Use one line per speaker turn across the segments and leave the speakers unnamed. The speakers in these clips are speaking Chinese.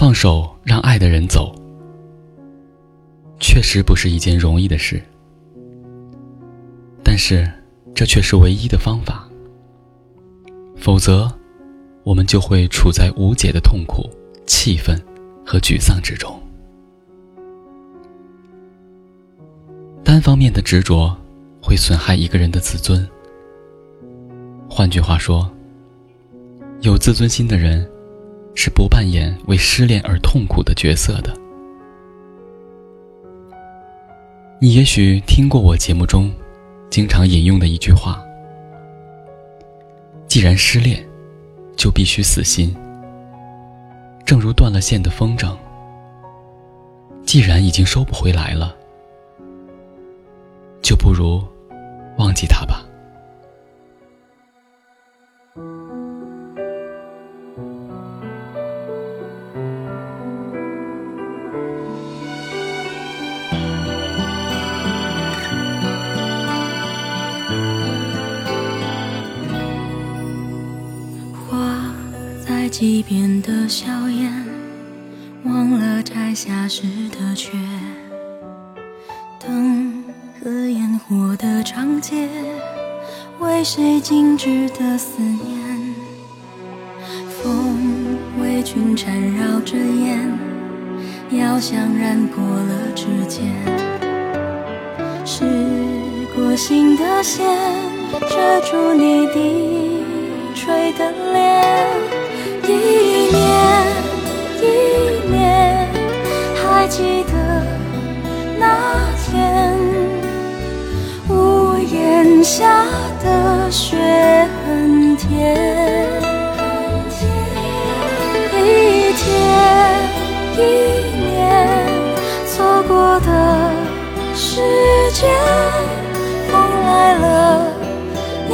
放手让爱的人走，确实不是一件容易的事。但是，这却是唯一的方法。否则，我们就会处在无解的痛苦、气愤和沮丧之中。单方面的执着会损害一个人的自尊。换句话说，有自尊心的人是不扮演为失恋而痛苦的角色的。你也许听过我节目中经常引用的一句话。既然失恋，就必须死心。正如断了线的风筝，既然已经收不回来了，就不如忘记它吧。
几遍的笑颜，忘了摘下时的缺。灯和烟火的长街，为谁静止的思念？风为君缠绕着烟，药香染过了指尖。试过心的线，遮住你低垂的脸。一年一年，还记得那天屋檐下的雪很甜。一天一年，错过的时间，风来了，你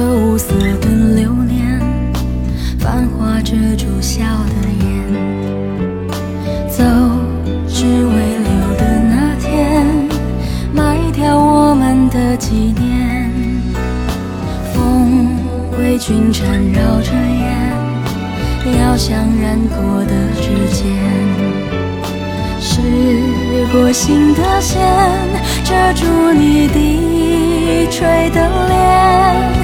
这无色的流年，繁华遮住笑的眼，走，只为留的那天，卖掉我们的纪念。风为君缠绕着烟，遥想染过的指尖，试过心的线，遮住你低垂的脸。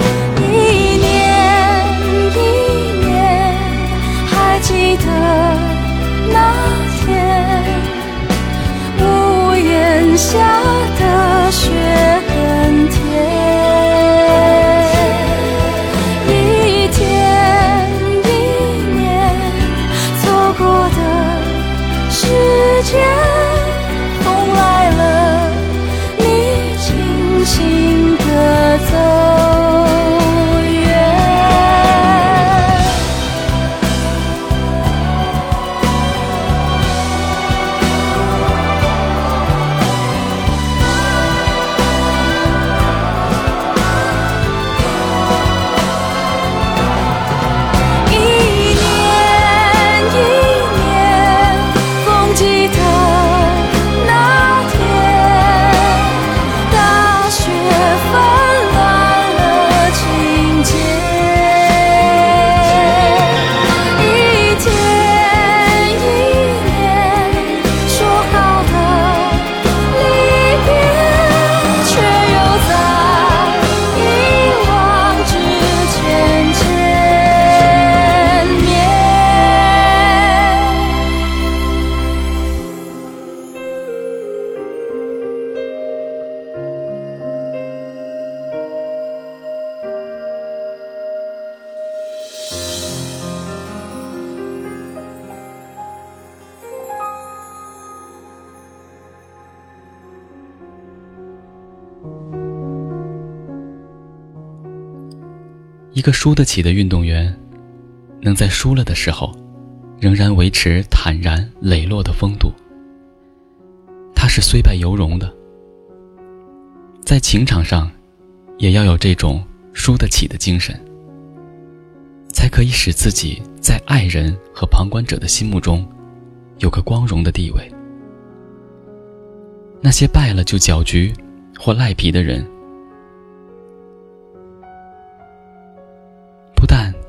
一
个输得起的运动员，能在输了的时候，仍然维持坦然磊落的风度。他是虽败犹荣的，在情场上也要有这种输得起的精神，才可以使自己在爱人和旁观者的心目中有个光荣的地位。那些败了就搅局或赖皮的人，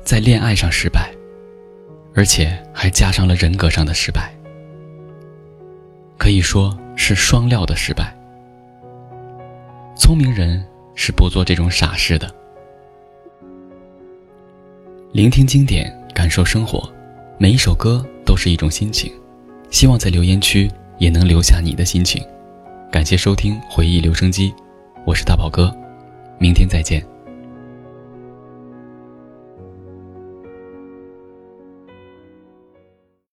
在恋爱上失败，而且还加上了人格上的失败，可以说是双料的失败。聪明人是不做这种傻事的。聆听经典，感受生活，每一首歌都是一种心情。希望在留言区也能留下你的心情。感谢收听回忆留声机，我是大宝哥，明天再见。